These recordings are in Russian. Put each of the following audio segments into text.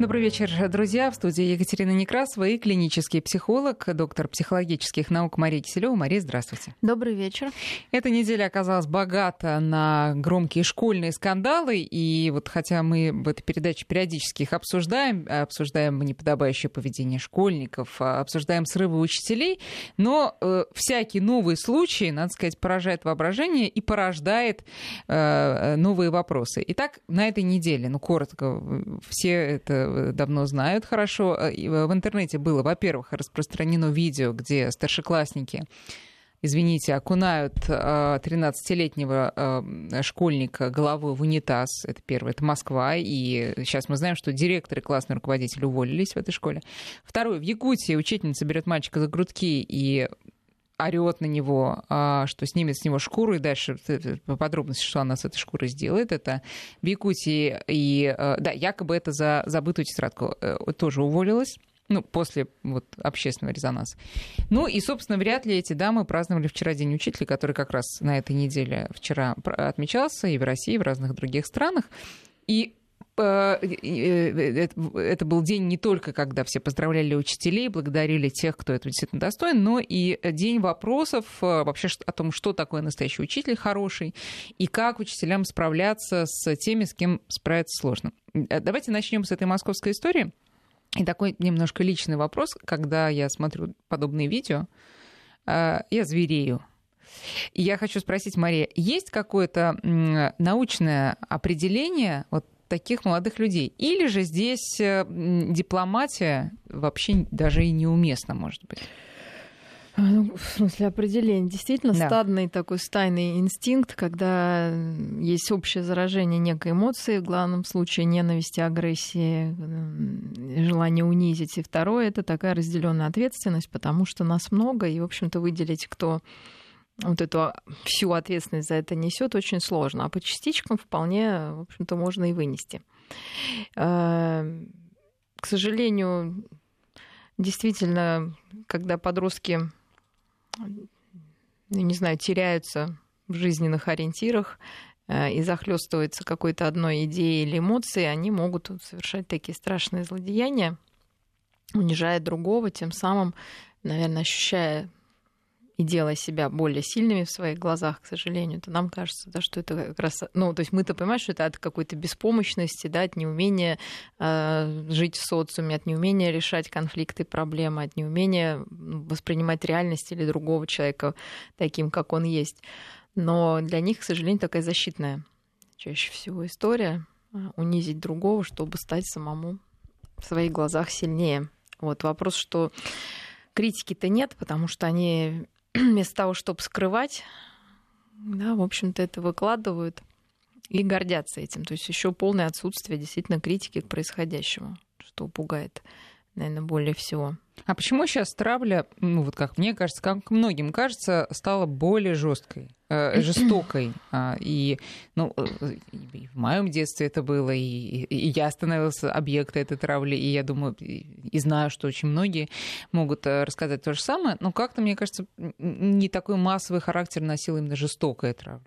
Добрый вечер, друзья. В студии Екатерина Некрасова и клинический психолог, доктор психологических наук Мария Киселева. Мария, здравствуйте. Добрый вечер. Эта неделя оказалась богата на громкие школьные скандалы. И вот хотя мы в этой передаче периодически их обсуждаем, обсуждаем неподобающее поведение школьников, обсуждаем срывы учителей, но э, всякий новый случай, надо сказать, поражает воображение и порождает э, новые вопросы. Итак, на этой неделе, ну коротко, все это давно знают хорошо. Э, в интернете было, во-первых, распространено видео, где старшеклассники извините, окунают 13-летнего э, э, школьника головой в унитаз. Это первое, это Москва. И сейчас мы знаем, что директор и классный руководитель уволились в этой школе. Второе, в Якутии учительница берет мальчика за грудки и орет на него, а, что снимет с него шкуру, и дальше по подробности, что она с этой шкурой сделает, это в Якутии, и, э, да, якобы это за забытую тетрадку э, тоже уволилась ну, после вот, общественного резонанса. Ну и, собственно, вряд ли эти дамы праздновали вчера День учителя, который как раз на этой неделе вчера отмечался и в России, и в разных других странах. И это был день не только, когда все поздравляли учителей, благодарили тех, кто этого действительно достоин, но и день вопросов э, вообще о том, что такое настоящий учитель хороший, и как учителям справляться с теми, с кем справиться сложно. Давайте начнем с этой московской истории. И такой немножко личный вопрос, когда я смотрю подобные видео, я зверею. И я хочу спросить, Мария, есть какое-то научное определение вот таких молодых людей. Или же здесь э, дипломатия вообще даже и неуместна, может быть? А, ну, в смысле определения. Действительно, да. стадный такой стайный инстинкт, когда есть общее заражение некой эмоции, в главном случае ненависти, агрессии, желание унизить. И второе это такая разделенная ответственность, потому что нас много, и, в общем-то, выделить, кто вот эту всю ответственность за это несет, очень сложно. А по частичкам вполне, в общем-то, можно и вынести. Э, к сожалению, действительно, когда подростки, не знаю, теряются в жизненных ориентирах э, и захлестываются какой-то одной идеей или эмоцией, они могут совершать такие страшные злодеяния, унижая другого, тем самым, наверное, ощущая и делая себя более сильными в своих глазах, к сожалению, то нам кажется, да, что это как раз, ну, то есть мы-то понимаем, что это от какой-то беспомощности, да, от неумения э, жить в социуме, от неумения решать конфликты, проблемы, от неумения воспринимать реальность или другого человека таким, как он есть. Но для них, к сожалению, такая защитная чаще всего история а, унизить другого, чтобы стать самому в своих глазах сильнее. Вот вопрос, что критики-то нет, потому что они вместо того, чтобы скрывать, да, в общем-то, это выкладывают и гордятся этим. То есть еще полное отсутствие действительно критики к происходящему, что пугает, наверное, более всего. А почему сейчас травля, ну вот как мне кажется, как многим кажется, стала более жесткой? Э, жестокой. А, и, ну, э, и в моем детстве это было, и, и я становился объектом этой травли, и я думаю, и знаю, что очень многие могут э, рассказать то же самое, но как-то, мне кажется, не такой массовый характер носила именно жестокая травля.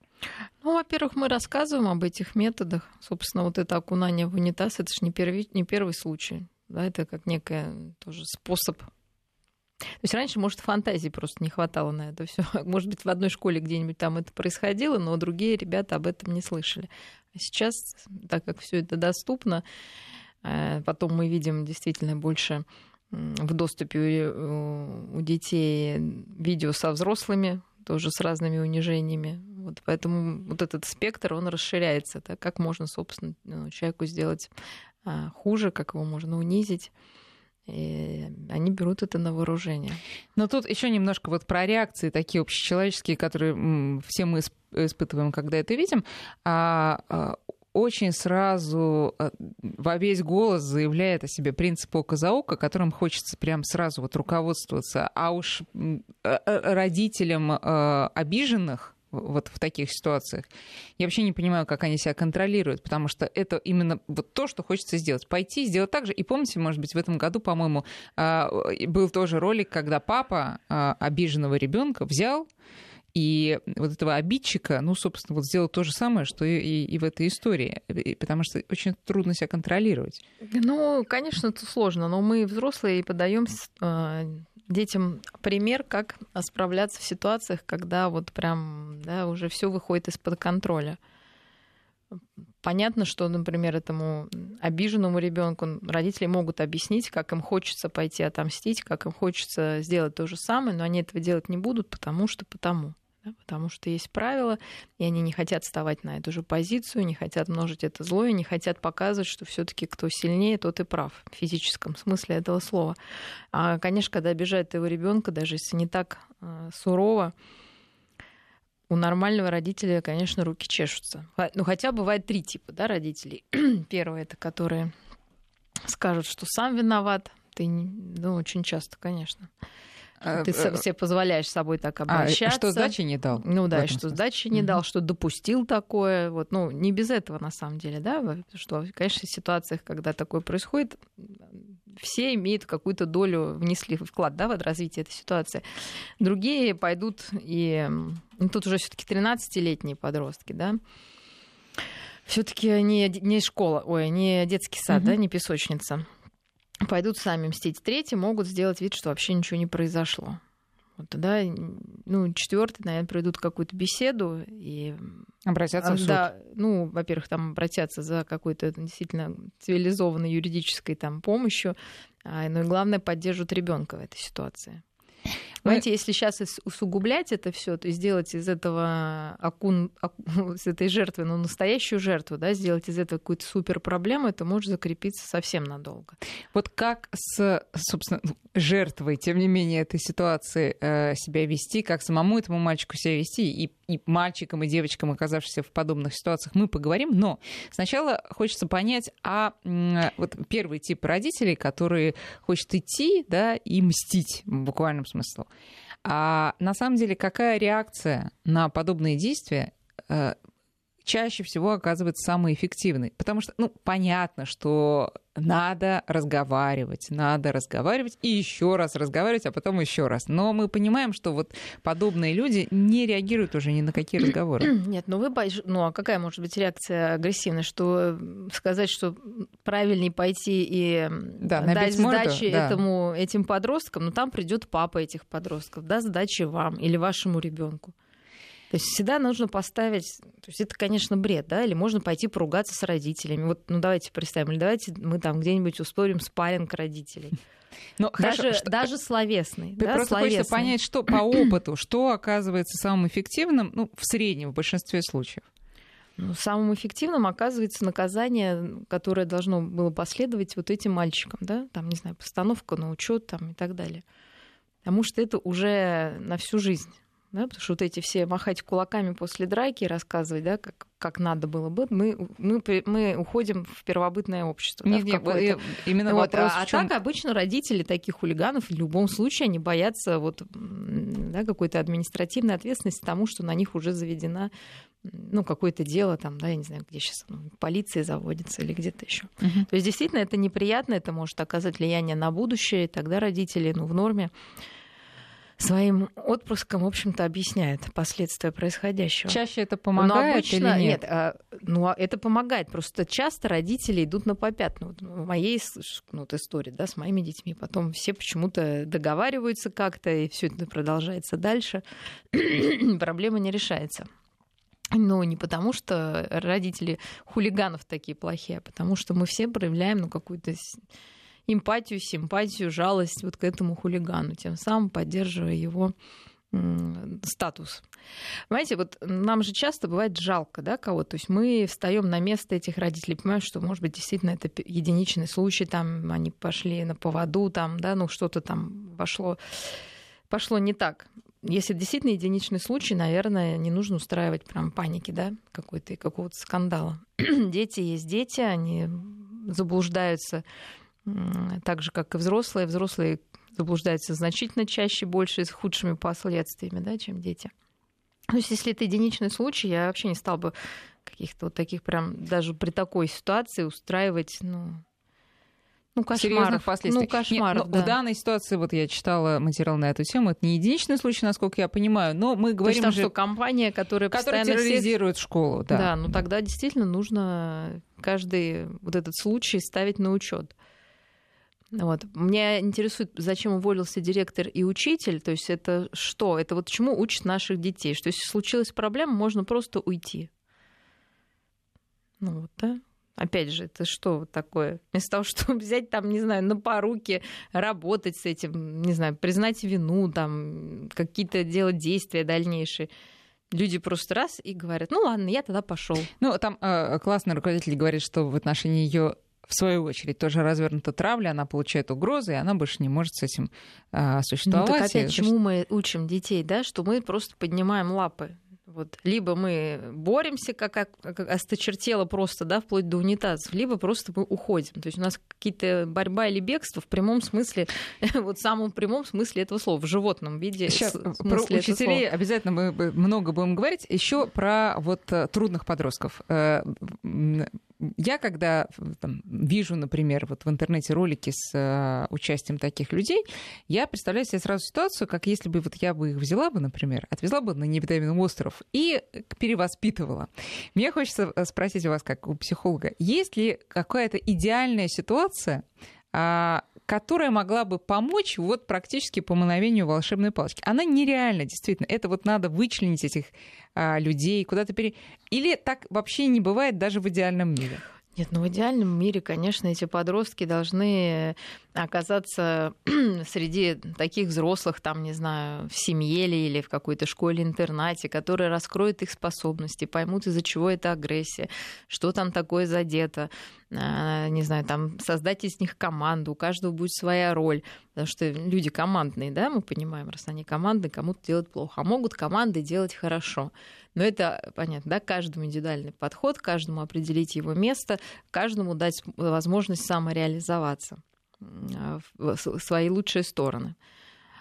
Ну, во-первых, мы рассказываем об этих методах. Собственно, вот это окунание в унитаз, это же не первый, не первый случай. Да, это как некий тоже способ то есть раньше, может, фантазии просто не хватало на это все. Может быть, в одной школе где-нибудь там это происходило, но другие ребята об этом не слышали. А сейчас, так как все это доступно, э, потом мы видим действительно больше в доступе у детей видео со взрослыми, тоже с разными унижениями. Вот поэтому вот этот спектр, он расширяется. Так как можно, собственно, человеку сделать хуже, как его можно унизить. И они берут это на вооружение. Но тут еще немножко вот про реакции такие общечеловеческие, которые все мы испытываем, когда это видим. А, а очень сразу а, во весь голос заявляет о себе принцип око за око, которым хочется прям сразу вот руководствоваться. А уж родителям обиженных вот в таких ситуациях. Я вообще не понимаю, как они себя контролируют, потому что это именно вот то, что хочется сделать. Пойти, сделать так же. И помните, может быть, в этом году, по-моему, а, был тоже ролик, когда папа а, обиженного ребенка взял И вот этого обидчика, ну, собственно, вот сделал то же самое, что и, и, и в этой истории, потому что очень трудно себя контролировать. Ну, конечно, это сложно, но мы взрослые подаем а, детям пример, как справляться в ситуациях, когда вот прям да, уже все выходит из-под контроля. Понятно, что, например, этому обиженному ребенку родители могут объяснить, как им хочется пойти отомстить, как им хочется сделать то же самое, но они этого делать не будут, потому что потому да, потому что есть правила, и они не хотят вставать на эту же позицию, не хотят множить это зло, и не хотят показывать, что все таки кто сильнее, тот и прав в физическом смысле этого слова. А, конечно, когда обижают его ребенка, даже если не так э, сурово, у нормального родителя, конечно, руки чешутся. Ну, хотя бывает три типа да, родителей. Первое это которые скажут, что сам виноват. Ты, ну, очень часто, конечно. Ты э, себе позволяешь с собой так обращаться. А, что сдачи не дал. Ну да, что сдачи не дал, что допустил такое. Вот, ну, не без этого, на самом деле, да, что, конечно, в ситуациях, когда такое происходит, все имеют какую-то долю, внесли вклад да, в развитие этой ситуации. Другие пойдут и... Ну, тут уже все таки 13-летние подростки, да, все-таки не, не школа, ой, не детский сад, угу. да, не песочница пойдут сами мстить. Третьи могут сделать вид, что вообще ничего не произошло. Вот тогда, ну, четвертый, наверное, проведут какую-то беседу и обратятся в суд. Да, ну, во-первых, там обратятся за какой-то действительно цивилизованной юридической там помощью, а, ну и главное поддержат ребенка в этой ситуации. Понимаете, если сейчас усугублять это все, то сделать из этого окун, окун, с этой жертвы, ну, настоящую жертву, да, сделать из этого какую-то супер проблему, это может закрепиться совсем надолго. Вот как с, собственно, жертвой, тем не менее, этой ситуации э, себя вести, как самому этому мальчику себя вести, и, и мальчикам, и девочкам, оказавшимся в подобных ситуациях, мы поговорим. Но сначала хочется понять, а вот первый тип родителей, которые хочет идти, да, и мстить в буквальном смысле. А на самом деле какая реакция на подобные действия э, чаще всего оказывается самой эффективной. Потому что, ну, понятно, что надо разговаривать, надо разговаривать и еще раз разговаривать, а потом еще раз. Но мы понимаем, что вот подобные люди не реагируют уже ни на какие разговоры. Нет, ну вы боишь... ну а какая может быть реакция агрессивная, что сказать, что правильнее пойти и да, дать сдачи да. этому этим подросткам, ну там придет папа этих подростков, да, сдачи вам или вашему ребенку. То есть всегда нужно поставить, то есть это, конечно, бред, да, или можно пойти поругаться с родителями. Вот, ну давайте представим, или давайте мы там где-нибудь устроим спарринг родителей. Но даже, хорошо, что... даже словесный. Да, просто словесный. хочется понять, что по опыту, что оказывается самым эффективным, ну, в среднем, в большинстве случаев. Ну, самым эффективным оказывается наказание, которое должно было последовать вот этим мальчикам, да, там, не знаю, постановка на учет там и так далее. Потому что это уже на всю жизнь да, потому что вот эти все махать кулаками после драки, рассказывать, да, как, как надо было бы, мы, мы, мы уходим в первобытное общество. Не, да, в не, именно вот, вопрос, а, чем... а так обычно родители таких хулиганов в любом случае они боятся вот, да, какой-то административной ответственности тому, что на них уже заведена ну, какое-то дело там, да, я не знаю, где сейчас ну, полиция заводится или где-то еще. Uh-huh. То есть действительно это неприятно, это может оказать влияние на будущее, и тогда родители, ну, в норме своим отпуском, в общем-то, объясняют последствия происходящего. Чаще это помогает Но обычно, или нет? нет а, ну, а это помогает. Просто часто родители идут на попятную. В моей ну, вот истории да, с моими детьми. Потом все почему-то договариваются как-то, и все это продолжается дальше. Проблема не решается. Ну, не потому, что родители хулиганов такие плохие, а потому что мы все проявляем ну, какую-то эмпатию, симпатию, жалость вот к этому хулигану, тем самым поддерживая его статус. Понимаете, вот нам же часто бывает жалко да, кого-то. То есть мы встаем на место этих родителей, понимаем, что, может быть, действительно это единичный случай, там они пошли на поводу, там, да, ну что-то там пошло, пошло не так. Если действительно единичный случай, наверное, не нужно устраивать прям паники, да, какой-то и какого-то скандала. дети есть дети, они заблуждаются так же, как и взрослые. Взрослые заблуждаются значительно чаще, больше с худшими последствиями, да, чем дети. То есть, если это единичный случай, я вообще не стал бы каких-то вот таких прям, даже при такой ситуации устраивать, ну, ну, кошмаров. серьезных последствий. Ну, кошмар, Нет, да. В данной ситуации, вот я читала материал на эту тему, это не единичный случай, насколько я понимаю, но мы То есть говорим там же, что, компания, которая которая постоянно всех- терроризирует школу. Да. Да, ну тогда действительно нужно каждый вот этот случай ставить на учет. Вот. Меня интересует, зачем уволился директор и учитель. То есть это что? Это вот чему учат наших детей? Что если случилась проблема, можно просто уйти. Ну вот, да? Опять же, это что такое? Вместо того, чтобы взять там, не знаю, на поруки, работать с этим, не знаю, признать вину, там, какие-то делать действия дальнейшие. Люди просто раз и говорят, ну ладно, я тогда пошел. Ну, там э, классный руководитель говорит, что в отношении ее в свою очередь тоже развернута травля, она получает угрозы, и она больше не может с этим э, Ну, существовать. так опять, И чему мы учим детей, да, что мы просто поднимаем лапы. Вот. Либо мы боремся, как, как, как осточертело просто, да, вплоть до унитазов, либо просто мы уходим. То есть у нас какие-то борьба или бегство в прямом смысле, вот в самом прямом смысле этого слова, в животном виде. Сейчас про учителей обязательно мы много будем говорить. Еще про вот э, трудных подростков. Я когда там, вижу, например, вот в интернете ролики с э, участием таких людей, я представляю себе сразу ситуацию, как если бы вот я бы их взяла бы, например, отвезла бы на необитаемый остров и перевоспитывала. Мне хочется э, спросить у вас, как у психолога, есть ли какая-то идеальная ситуация, а, которая могла бы помочь вот практически по мановению волшебной палочки. Она нереальна, действительно. Это вот надо вычленить этих а, людей, куда-то пере... Или так вообще не бывает даже в идеальном мире? Нет, ну в идеальном мире, конечно, эти подростки должны оказаться среди таких взрослых, там, не знаю, в семье ли или в какой-то школе-интернате, которые раскроют их способности, поймут, из-за чего это агрессия, что там такое задето, а, не знаю, там, создать из них команду, у каждого будет своя роль, потому что люди командные, да, мы понимаем, раз они командные, кому-то делать плохо, а могут команды делать хорошо. Но это понятно, да, каждому индивидуальный подход, каждому определить его место, каждому дать возможность самореализоваться м, в в свои лучшие стороны.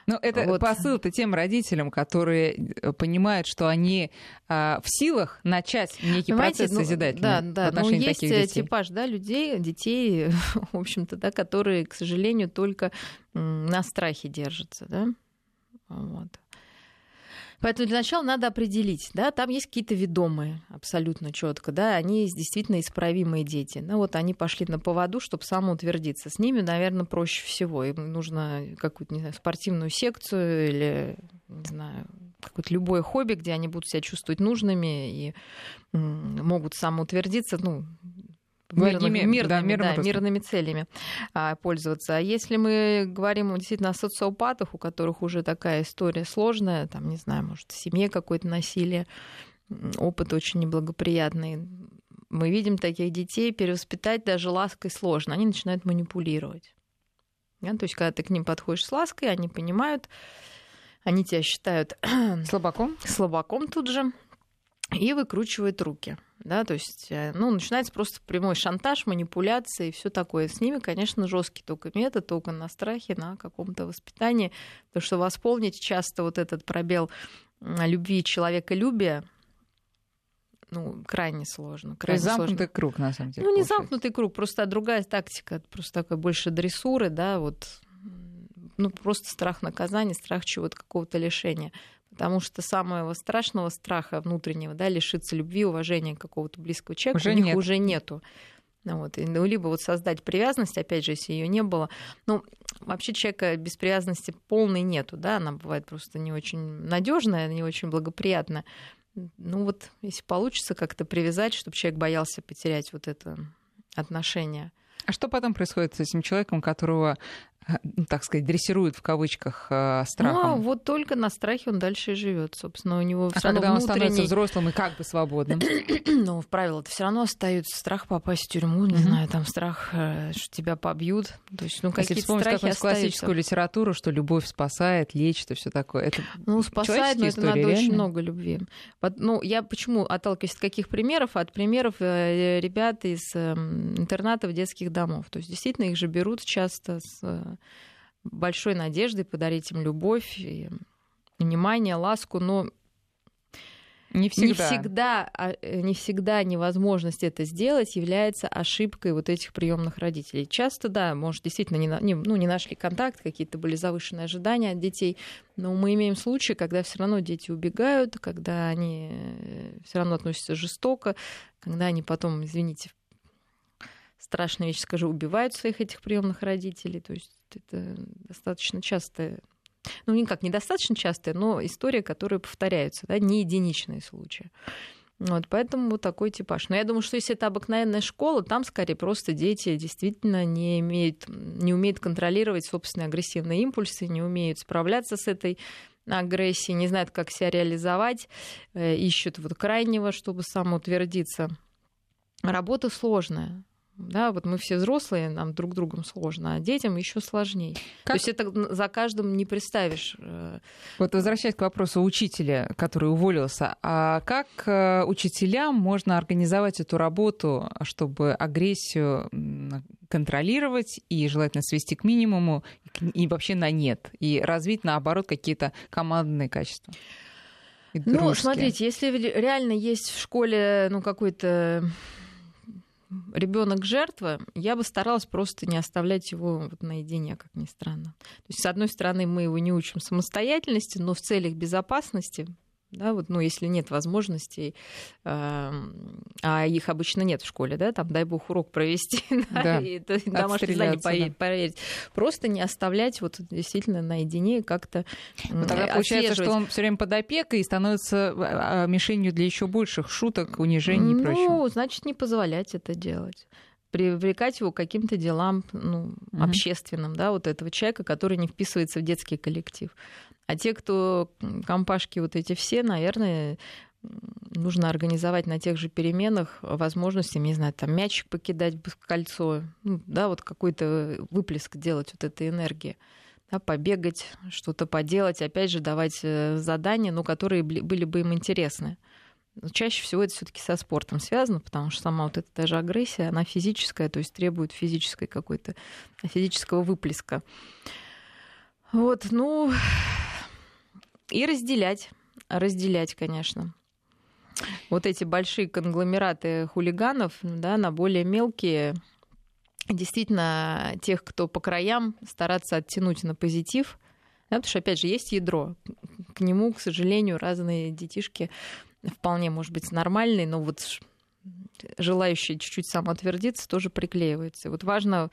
Ну, это Вот. посыл-то тем родителям, которые э, понимают, что они а, в силах начать некий Понимаете, процесс ну, созидательный Да, в да, но отношении есть таких э, детей. типаж, да, людей, детей, в общем-то, да, которые, к сожалению, только на страхе держатся, да. Вот. Поэтому для начала надо определить, да, там есть какие-то ведомые абсолютно четко, да, они действительно исправимые дети. Ну вот они пошли на поводу, чтобы самоутвердиться. С ними, наверное, проще всего. Им нужно какую-то, не знаю, спортивную секцию или, не знаю, какое-то любое хобби, где они будут себя чувствовать нужными и могут самоутвердиться, ну, мирными, Мирными, мирными, да, да, мирным просто. мирными целями а, пользоваться. А если мы говорим действительно о социопатах, у которых уже такая история сложная, там, не знаю, может, в семье какое-то насилие, опыт очень неблагоприятный, мы видим таких детей, перевоспитать даже лаской сложно. Они начинают манипулировать. Да, то есть, когда ты к ним подходишь с лаской, они понимают, они тебя считают Слабаком? слабаком тут же и выкручивает руки. Да, то есть, э, ну, начинается просто прямой шантаж, манипуляция и все такое. С ними, конечно, жесткий только метод, только на страхе, на каком-то воспитании. Потому что восполнить часто вот этот пробел любви и человеколюбия, ну, крайне сложно. То Крайне есть замкнутый сложно. круг, на самом деле. Ну, не получается. замкнутый круг, просто другая тактика, просто такая больше дрессуры, да, вот, ну, просто страх наказания, страх чего-то, какого-то лишения. Потому что самого страшного страха внутреннего, да, лишиться любви, уважения какого-то близкого человека, Уже у них нет. уже нету. Ну, вот, и, ну, либо вот создать привязанность, опять же, если ее не было. Ну, вообще человека без привязанности полной нету, да, она бывает просто не очень надежная, не очень благоприятная. Ну вот, если получится как-то привязать, чтобы человек боялся потерять вот это отношение. А что потом происходит с этим человеком, которого, так сказать, дрессируют в кавычках э, Ну, страхом? вот только на страхе он дальше и живет. Собственно, у него а равно когда он становится взрослым и как бы свободным? Ну, в правило, все равно остается страх попасть в тюрьму, не знаю, там страх, э, что тебя побьют. То есть, ну, Если какие-то страхи остаются. классическую литературу, что любовь спасает, лечит и все такое. Это Ну, спасает, но это надо истории, очень реально? много любви. Ну, я почему отталкиваюсь от каких примеров? От примеров э, ребят из эм, интернатов детских домов. То есть, действительно, их же берут часто с большой надеждой подарить им любовь, и внимание, ласку, но Не всегда. Не всегда, а, э, не всегда невозможность это сделать является ошибкой вот этих приемных родителей. Часто, да, может, действительно не, не, ну, не нашли контакт, какие-то были завышенные ожидания от детей, но мы имеем случаи, когда все равно дети убегают, когда они э, все равно относятся жестоко, когда они потом, извините, страшная вещь скажу, убивают своих этих приемных родителей. То есть это достаточно часто ну, никак недостаточно частая, но история, которая повторяется, да, не единичные случаи. Вот, поэтому вот такой типаж. Но я думаю, что если это обыкновенная школа, там скорее просто дети действительно не, имеют, не умеют контролировать собственные агрессивные импульсы, не умеют справляться с этой агрессией, не знают, как себя реализовать, э, ищут вот крайнего, чтобы самоутвердиться. Работа сложная. Да, вот мы все взрослые, нам друг другом сложно, а детям еще сложнее. Как... То есть это за каждым не представишь. Э, вот возвращаясь к вопросу учителя, который уволился, а как э, учителям можно организовать эту работу, чтобы агрессию контролировать и желательно свести к минимуму и вообще на нет, и развить, наоборот, какие-то командные качества? Ну, смотрите, если реально есть в школе ну, какой-то ребенок жертва, я бы старалась просто не оставлять его вот наедине, как ни странно. То есть, с одной стороны, мы его не учим самостоятельности, но в целях безопасности да, вот, ну, если нет возможностей, э, а их обычно нет в школе, да, там, дай бог, урок провести, да, и, и домашнее задание да. проверить. Просто не оставлять вот действительно наедине как-то ну, Тогда получается, что он все время под опекой и становится а, мишенью для еще больших шуток, унижений ну, и прочего. Ну, значит, не позволять это делать привлекать его к каким-то делам ну, mm-hmm. общественным, да, вот этого человека, который не вписывается в детский коллектив. А те, кто компашки вот эти все, наверное, нужно организовать на тех же переменах возможности, не знаю, там мячик покидать кольцо, ну, да, вот какой-то выплеск делать вот этой энергии. Да, побегать, что-то поделать, опять же, давать э, задания, но которые были бы им интересны. Но чаще всего это все-таки со спортом связано, потому что сама вот эта даже агрессия, она физическая, то есть требует физической какой-то физического выплеска. Вот, ну, и разделять, разделять, конечно. Вот эти большие конгломераты хулиганов да, на более мелкие, действительно, тех, кто по краям, стараться оттянуть на позитив. Да, потому что, опять же, есть ядро. К нему, к сожалению, разные детишки вполне, может быть, нормальные, но вот желающие чуть-чуть самоотвердиться тоже приклеиваются. Вот важно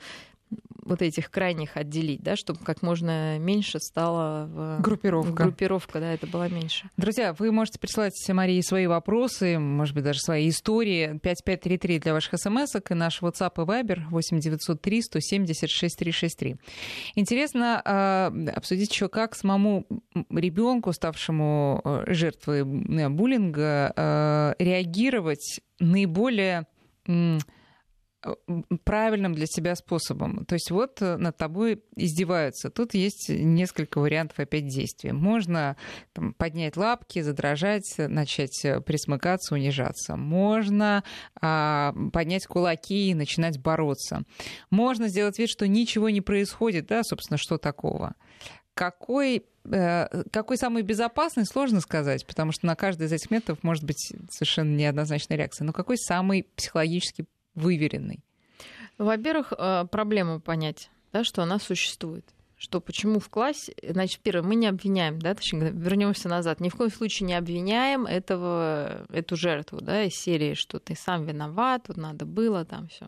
вот этих крайних отделить, да, чтобы как можно меньше стало в... группировка. Группировка, да, это было меньше. Друзья, вы можете присылать Марии свои вопросы, может быть, даже свои истории. 5533 для ваших смс и наш WhatsApp и Viber 8903 170 6363. Интересно э, обсудить еще, как самому ребенку, ставшему э, жертвой буллинга, э, реагировать наиболее Э, правильным для себя способом. То есть вот э, над тобой издеваются. Тут есть несколько вариантов опять действия. Можно там, поднять лапки, задрожать, начать э, присмыкаться, унижаться. Можно а, поднять кулаки и начинать бороться. Можно сделать вид, что ничего не происходит, да, собственно, что такого. Какой какой самый безопасный, сложно сказать, потому что на каждый из этих методов может быть совершенно неоднозначная реакция. Но какой самый психологически выверенный? Во-первых, э, проблему понять, да, что она существует что почему в классе, значит, первое, мы не обвиняем, да, точнее, вернемся назад, ни в коем случае не обвиняем этого, эту жертву, да, из серии, что ты сам виноват, вот надо было, там все.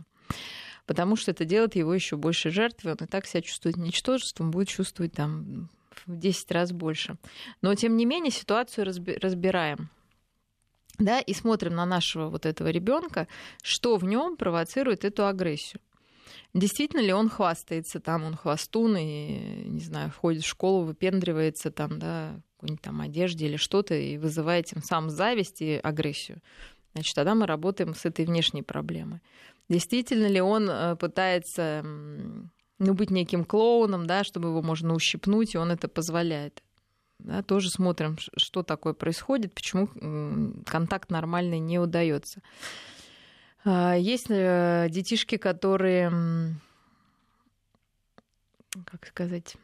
Потому что это делает его еще больше жертвой, он и так себя чувствует ничтожеством, будет чувствовать там в 10 раз больше. Но, тем не менее, ситуацию разбираем да, и смотрим на нашего вот этого ребенка, что в нем провоцирует эту агрессию. Действительно ли он хвастается, там он хвостун и, не знаю, входит в школу, выпендривается там, да, какой-нибудь там одежде или что-то и вызывает тем самым зависть и агрессию. Значит, тогда мы работаем с этой внешней проблемой. Действительно ли он э, пытается ну, быть неким клоуном, да, чтобы его можно ущипнуть, и он это позволяет да, тоже смотрим, что такое происходит, почему контакт нормальный не удается. А, есть э, детишки, которые, как сказать,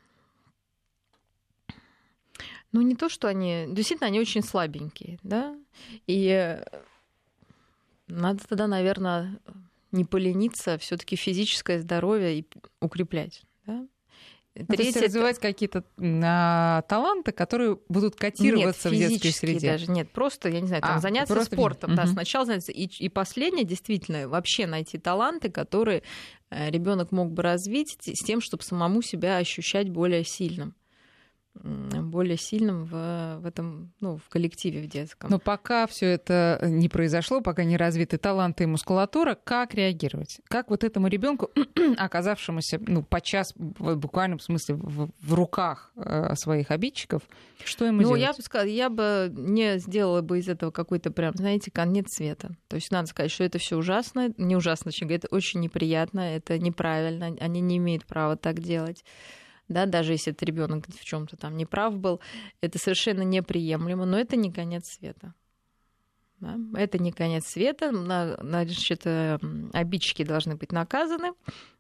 Ну, не то, что они... Действительно, они очень слабенькие, да? И надо тогда, наверное, не полениться, а все таки физическое здоровье укреплять, да? Ну, Третье... То есть развивать какие-то а, таланты, которые будут котироваться нет, в детской среде. даже нет, просто, я не знаю, там, а, заняться просто... спортом. Угу. Да, сначала заняться. И, и последнее, действительно, вообще найти таланты, которые э, ребенок мог бы развить с тем, чтобы самому себя ощущать более сильным более сильным в, в этом, ну, в коллективе в детском. Но пока все это не произошло, пока не развиты таланты и мускулатура, как реагировать? Как вот этому ребенку, оказавшемуся, ну, подчас в буквальном смысле в, в руках э, своих обидчиков, что ему ну, делать? я бы сказала, я бы не сделала бы из этого какой-то прям, знаете, конец света. То есть надо сказать, что это все ужасно, не ужасно, это очень неприятно, это неправильно, они не имеют права так делать да, даже если этот ребенок в чем-то там неправ был, это совершенно неприемлемо, но это не конец света. Да? Это не конец света, значит, э, обидчики должны быть наказаны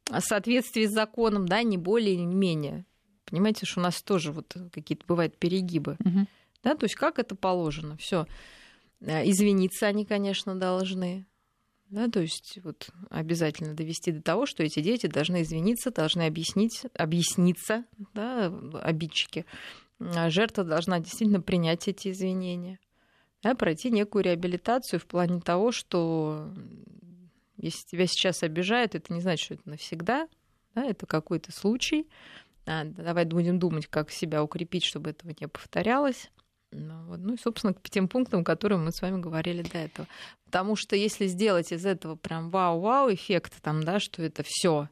в соответствии с законом, да, не более, не менее. Понимаете, что у нас тоже вот какие-то бывают перегибы. Угу. Да, то есть как это положено, все. Э, извиниться они, конечно, должны. Да, то есть вот обязательно довести до того, что эти дети должны извиниться, должны объяснить, объясниться, да, обидчики. А жертва должна действительно принять эти извинения, да, пройти некую реабилитацию в плане того, что если тебя сейчас обижают, это не значит, что это навсегда, да, это какой-то случай. А, давай будем думать, как себя укрепить, чтобы этого не повторялось. Ну, вот. ну и, собственно, к тем пунктам, которые мы с вами говорили до этого. Потому что если сделать из этого прям вау-вау эффект, там, да, что это все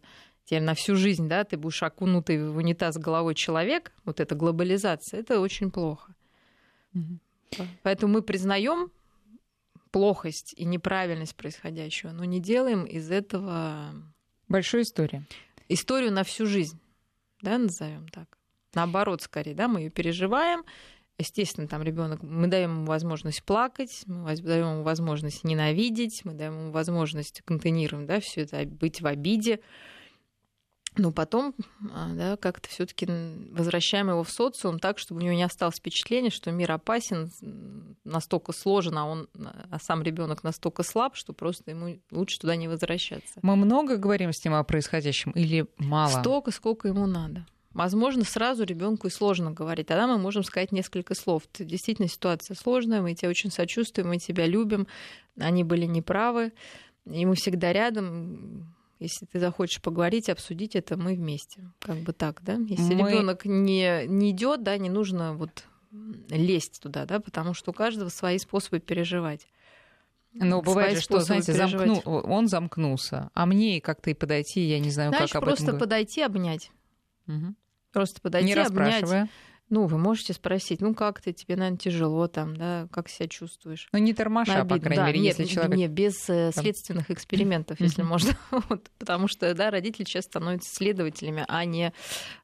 теперь на всю жизнь, да, ты будешь окунутый в унитаз головой человек, вот эта глобализация, это очень плохо. Угу. Поэтому мы признаем плохость и неправильность происходящего, но не делаем из этого большую историю. Историю на всю жизнь, да, назовем так. Наоборот, скорее, да, мы ее переживаем, Естественно, там ребенок, мы даем ему возможность плакать, мы даем ему возможность ненавидеть, мы даем ему возможность контейнируем, да, все это быть в обиде. Но потом а, да, как-то все-таки возвращаем его в социум так, чтобы у него не осталось впечатление, что мир опасен, настолько сложен, а он, а сам ребенок настолько слаб, что просто ему лучше туда не возвращаться. Мы много говорим с ним о происходящем или мало? Столько, сколько ему надо. Возможно, сразу ребенку и сложно говорить. Тогда мы можем сказать несколько слов. Действительно, ситуация сложная, мы тебе очень сочувствуем, мы тебя любим. Они были неправы, и мы всегда рядом. Если ты захочешь поговорить, обсудить это, мы вместе. Как бы так, да? Если мы... ребенок не, не идет, да, не нужно вот лезть туда, да, потому что у каждого свои способы переживать. Ну, бывает же, что, знаете, замкну... он замкнулся, а мне как-то и подойти, я не знаю, Знаешь, как об просто этом подойти, обнять. Угу. Просто подойти, не обнять. Ну, вы можете спросить, ну как ты, тебе, наверное, тяжело там, да, как себя чувствуешь? Ну, не тормоша, по крайней да, мере, нет, если человек... Нет, без э, следственных экспериментов, если можно. вот, потому что, да, родители сейчас становятся следователями, а не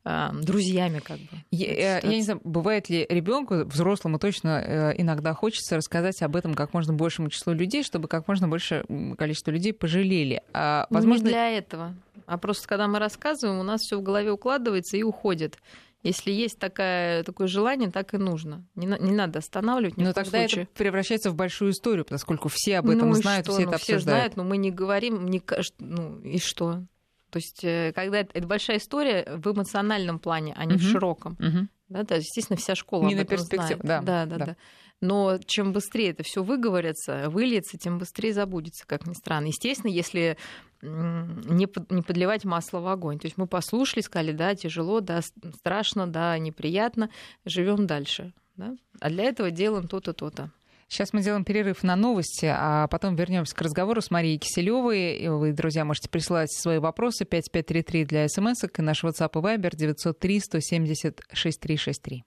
э, друзьями, как бы. Я, я не знаю, бывает ли ребенку, взрослому точно э, иногда хочется рассказать об этом как можно большему числу людей, чтобы как можно больше количество людей пожалели. А, возможно... Ну, не для этого. А просто когда мы рассказываем, у нас все в голове укладывается и уходит. Если есть такая, такое желание, так и нужно. Не, не надо останавливать. Но тогда случае. это превращается в большую историю, поскольку все об этом ну, знают, что? все ну, это все обсуждают. знают, но мы не говорим, не, ну и что? То есть, э, когда это, это большая история в эмоциональном плане, а не угу. в широком. Угу. Да, да, естественно, вся школа не об этом знает. Да, да, да, да. Но чем быстрее это все выговорится, выльется, тем быстрее забудется, как ни странно. Естественно, если не, подливать масло в огонь. То есть мы послушали, сказали, да, тяжело, да, страшно, да, неприятно, живем дальше. Да? А для этого делаем то-то, то-то. Сейчас мы делаем перерыв на новости, а потом вернемся к разговору с Марией Киселевой. Вы, друзья, можете присылать свои вопросы 5533 для смс и наш WhatsApp и Viber 903 170 6363.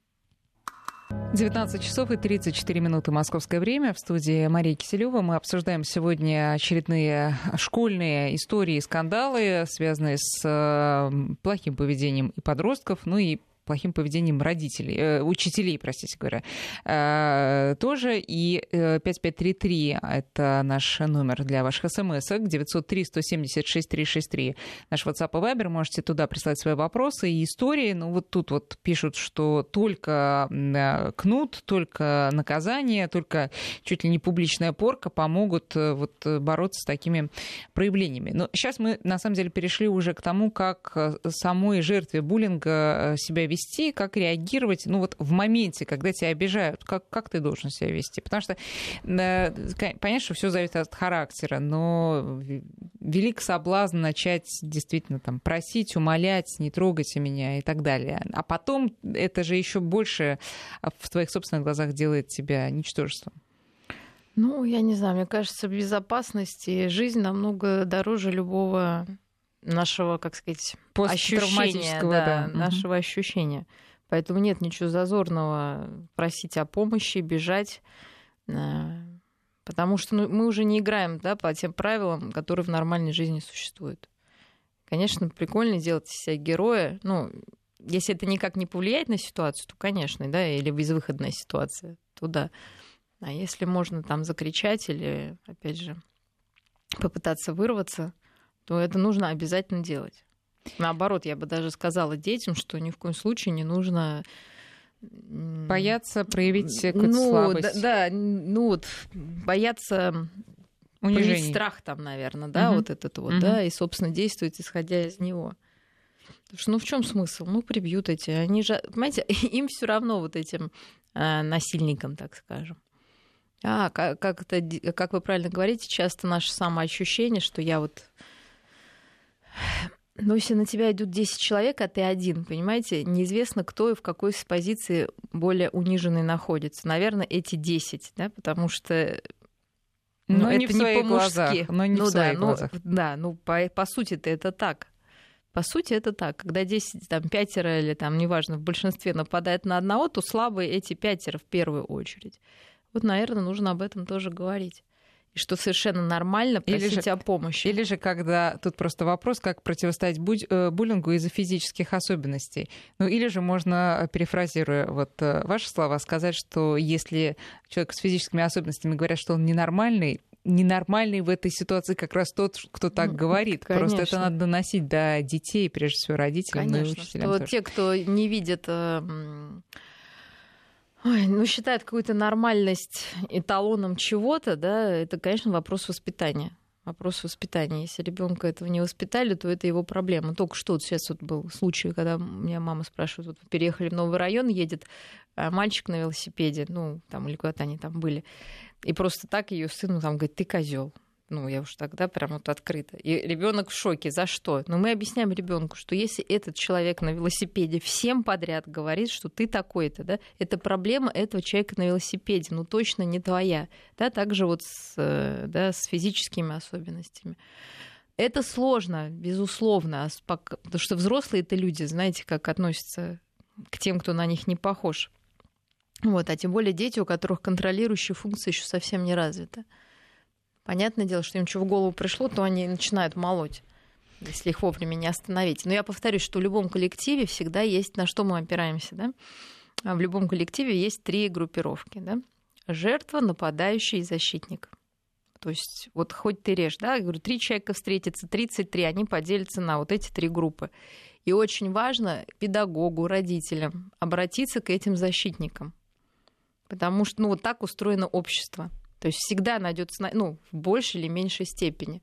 19 часов и 34 минуты московское время. В студии Мария Киселева. Мы обсуждаем сегодня очередные школьные истории и скандалы, связанные с э, плохим поведением и подростков, ну и плохим поведением родителей, э, учителей, простите говоря, э, тоже. И э, 5533 — это наш номер для ваших смс 903 176 363 наш WhatsApp и Viber. Можете туда прислать свои вопросы и истории. Ну, вот тут вот пишут, что только э, кнут, только наказание, только чуть ли не публичная порка помогут э, вот бороться с такими проявлениями. Но сейчас мы, на самом деле, перешли уже к тому, как э, самой жертве буллинга себя вести, как реагировать, ну вот в моменте, когда тебя обижают, как, как ты должен себя вести? Потому что понятно, что все зависит от характера, но велик соблазн начать действительно там просить, умолять, не трогайте меня и так далее. А потом это же еще больше в твоих собственных глазах делает тебя ничтожеством. Ну, я не знаю, мне кажется, безопасность и жизнь намного дороже любого нашего, как сказать, ощущения, да, да. нашего угу. ощущения. Поэтому нет ничего зазорного просить о помощи, бежать. Э, потому что ну, мы уже не играем да, по тем правилам, которые в нормальной жизни существуют. Конечно, прикольно делать из себя героя. Ну, если это никак не повлияет на ситуацию, то, конечно, да, или безвыходная ситуация, то да. А если можно там закричать или, опять же, попытаться вырваться, то это нужно обязательно делать. Наоборот, я бы даже сказала детям, что ни в коем случае не нужно бояться проявить какую-то ну, слабость. Да, да, ну вот бояться Унижений. проявить страх там, наверное, да, угу. вот этот вот, угу. да, и, собственно, действовать, исходя из него. Потому что, ну, в чем смысл? Ну, прибьют эти. Они же, понимаете, им все равно вот этим э, насильникам, так скажем. А, как, как, это, как вы правильно говорите, часто наше самоощущение, что я вот но если на тебя идут 10 человек, а ты один, понимаете, неизвестно, кто и в какой позиции более униженный находится. Наверное, эти 10, да, потому что ну, но это не, в не по-мужски. Но не ну, в своих да, глазах. Ну, да, ну по, по сути-то это так. По сути, это так. Когда 10, там, пятеро или там, неважно, в большинстве нападает на одного, то слабые эти пятеро в первую очередь. Вот, наверное, нужно об этом тоже говорить и что совершенно нормально просить или же, о помощи. Или же, когда тут просто вопрос, как противостоять э, буллингу из-за физических особенностей. Ну, или же можно, э, перефразируя вот э, ваши слова, сказать, что если человек с физическими особенностями говорят, что он ненормальный, ненормальный в этой ситуации как раз тот, кто так ну, говорит. Конечно. Просто это надо доносить до детей, прежде всего родителям, Конечно, и учителям. Что тоже. те, кто не видит Ой, ну, считает какую-то нормальность эталоном чего-то, да, это, конечно, вопрос воспитания. Вопрос воспитания. Если ребенка этого не воспитали, то это его проблема. Только что вот сейчас вот был случай, когда меня мама спрашивает, вот переехали в новый район, едет а мальчик на велосипеде, ну, там, или куда-то они там были, и просто так ее сыну там говорит, ты козел ну, я уж тогда прям вот открыто. И ребенок в шоке. За что? Но мы объясняем ребенку, что если этот человек на велосипеде всем подряд говорит, что ты такой-то, да, это проблема этого человека на велосипеде, ну, точно не твоя. Да, также вот с, э, да, с физическими особенностями. Это сложно, безусловно, а потому что взрослые это люди, знаете, как относятся к тем, кто на них не похож. Вот, а тем более дети, у которых контролирующие функции еще совсем не развиты. Понятное дело, что им что в голову пришло, то они начинают молоть если их вовремя не остановить. Но я повторюсь, что в любом коллективе всегда есть, на что мы опираемся, да? А в любом коллективе есть три группировки, да? Жертва, нападающий и защитник. То есть вот хоть ты режь, да, я говорю, три человека встретятся, 33, они поделятся на вот эти три группы. И очень важно педагогу, родителям обратиться к этим защитникам. Потому что ну, вот так устроено общество. То есть всегда найдется, ну, в большей или меньшей степени.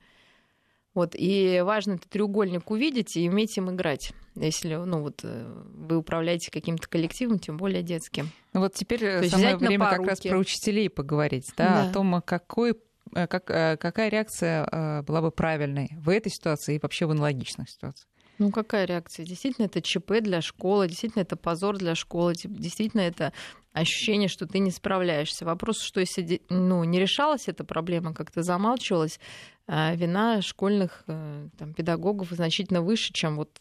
Вот, и важно этот треугольник увидеть и уметь им играть. Если ну, вот, э, вы управляете каким-то коллективом, тем более детским. Ну вот теперь э, То самое время как раз про учителей поговорить, да, да. о том, какой э, как, какая реакция была бы правильной в этой ситуации и вообще в аналогичных ситуациях? Ну, какая реакция? Действительно, это ЧП для школы, действительно, это позор для школы, действительно, это ощущение, что ты не справляешься. Вопрос, что если ну, не решалась эта проблема, как-то замалчивалась, а вина школьных э, там, педагогов значительно выше, чем вот,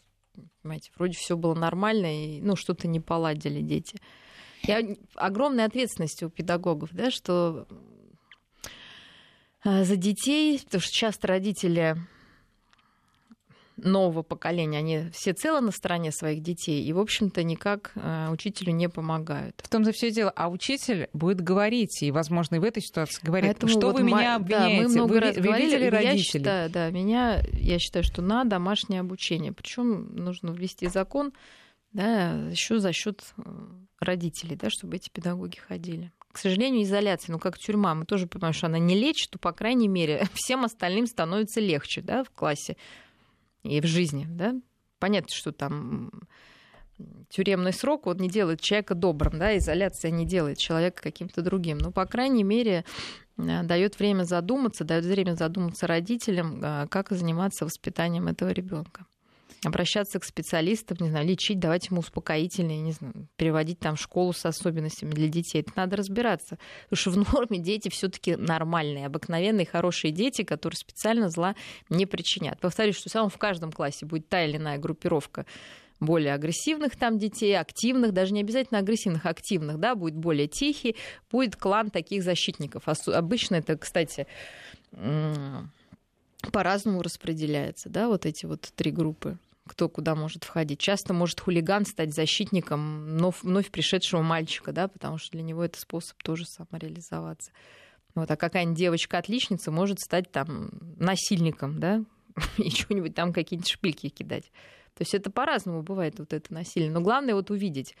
понимаете, вроде все было нормально, и ну, что-то не поладили дети. Я, огромная ответственность у педагогов, да, что э, за детей, потому что часто родители нового поколения, они все целы на стороне своих детей и, в общем-то, никак э, учителю не помогают. В том-то все дело. А учитель будет говорить, и, возможно, и в этой ситуации говорит, Поэтому что вот вы меня обвиняете? Да, мы много вы, раз вы говорили, видели родителей? Я считаю, да, меня, я считаю, что на домашнее обучение. Причем нужно ввести закон, да, еще за счет э, родителей, да, чтобы эти педагоги ходили. К сожалению, изоляция, ну как тюрьма, мы тоже понимаем, что она не лечит, то, по крайней мере, всем остальным становится легче да, в классе и в жизни. Да? Понятно, что там тюремный срок, он не делает человека добрым, да, изоляция не делает человека каким-то другим. Но, по крайней мере, э, дает время задуматься, дает время задуматься родителям, э, как заниматься воспитанием этого ребенка обращаться к специалистам, не знаю, лечить, давать ему успокоительные, не знаю, переводить там в школу с особенностями для детей. Это надо разбираться. Потому что в норме дети все таки нормальные, обыкновенные, хорошие дети, которые специально зла не причинят. Повторюсь, что все в каждом классе будет та или иная группировка более агрессивных там детей, активных, даже не обязательно агрессивных, активных, да, будет более тихий, будет клан таких защитников. Обычно это, кстати, по-разному распределяется, да, вот эти вот три группы кто куда может входить. Часто может хулиган стать защитником вновь, вновь пришедшего мальчика, да, потому что для него это способ тоже самореализоваться. Вот, а какая-нибудь девочка-отличница может стать там насильником, да, и что-нибудь там какие-нибудь шпильки кидать. То есть это по-разному бывает вот это насилие. Но главное вот увидеть,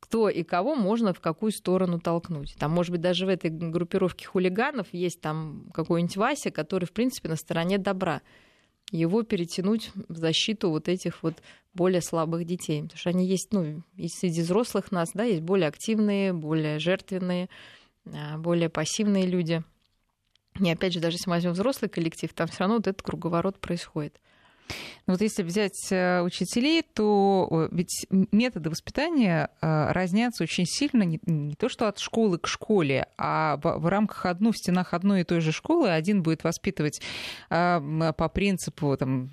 кто и кого можно в какую сторону толкнуть. Там, может быть, даже в этой группировке хулиганов есть там какой-нибудь Вася, который, в принципе, на стороне добра его перетянуть в защиту вот этих вот более слабых детей. Потому что они есть, ну, и среди взрослых нас, да, есть более активные, более жертвенные, а, более пассивные люди. И опять же, даже если мы возьмем взрослый коллектив, там все равно вот этот круговорот происходит. Но вот если взять э, учителей, то ведь методы воспитания э, разнятся очень сильно не, то что от школы к школе, а в, рамках одной, в стенах одной и той же школы один будет воспитывать э, по принципу, там,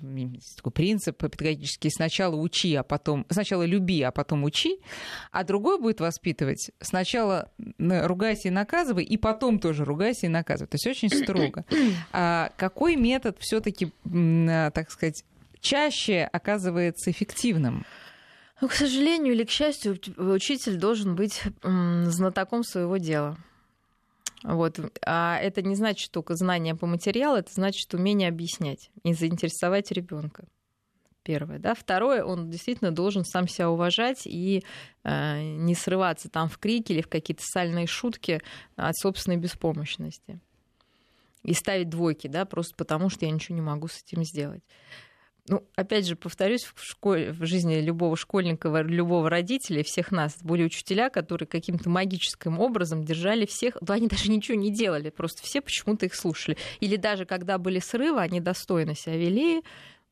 такой принцип педагогический, сначала учи, а потом, сначала люби, а потом учи, а другой будет воспитывать сначала ругайся и наказывай, и потом тоже ругайся и наказывай. То есть очень строго. А какой метод все-таки, так сказать, чаще оказывается эффективным? Ну, к сожалению или к счастью, учитель должен быть знатоком своего дела. Вот. А это не значит только знание по материалу, это значит умение объяснять и заинтересовать ребенка. Первое. Да? Второе, он действительно должен сам себя уважать и э, не срываться там в крики или в какие-то сальные шутки от собственной беспомощности. И ставить двойки, да, просто потому что я ничего не могу с этим сделать. Ну, опять же, повторюсь, в, школе, в жизни любого школьника, любого родителя, всех нас были учителя, которые каким-то магическим образом держали всех, да они даже ничего не делали, просто все почему-то их слушали. Или даже когда были срывы, они достойно себя вели,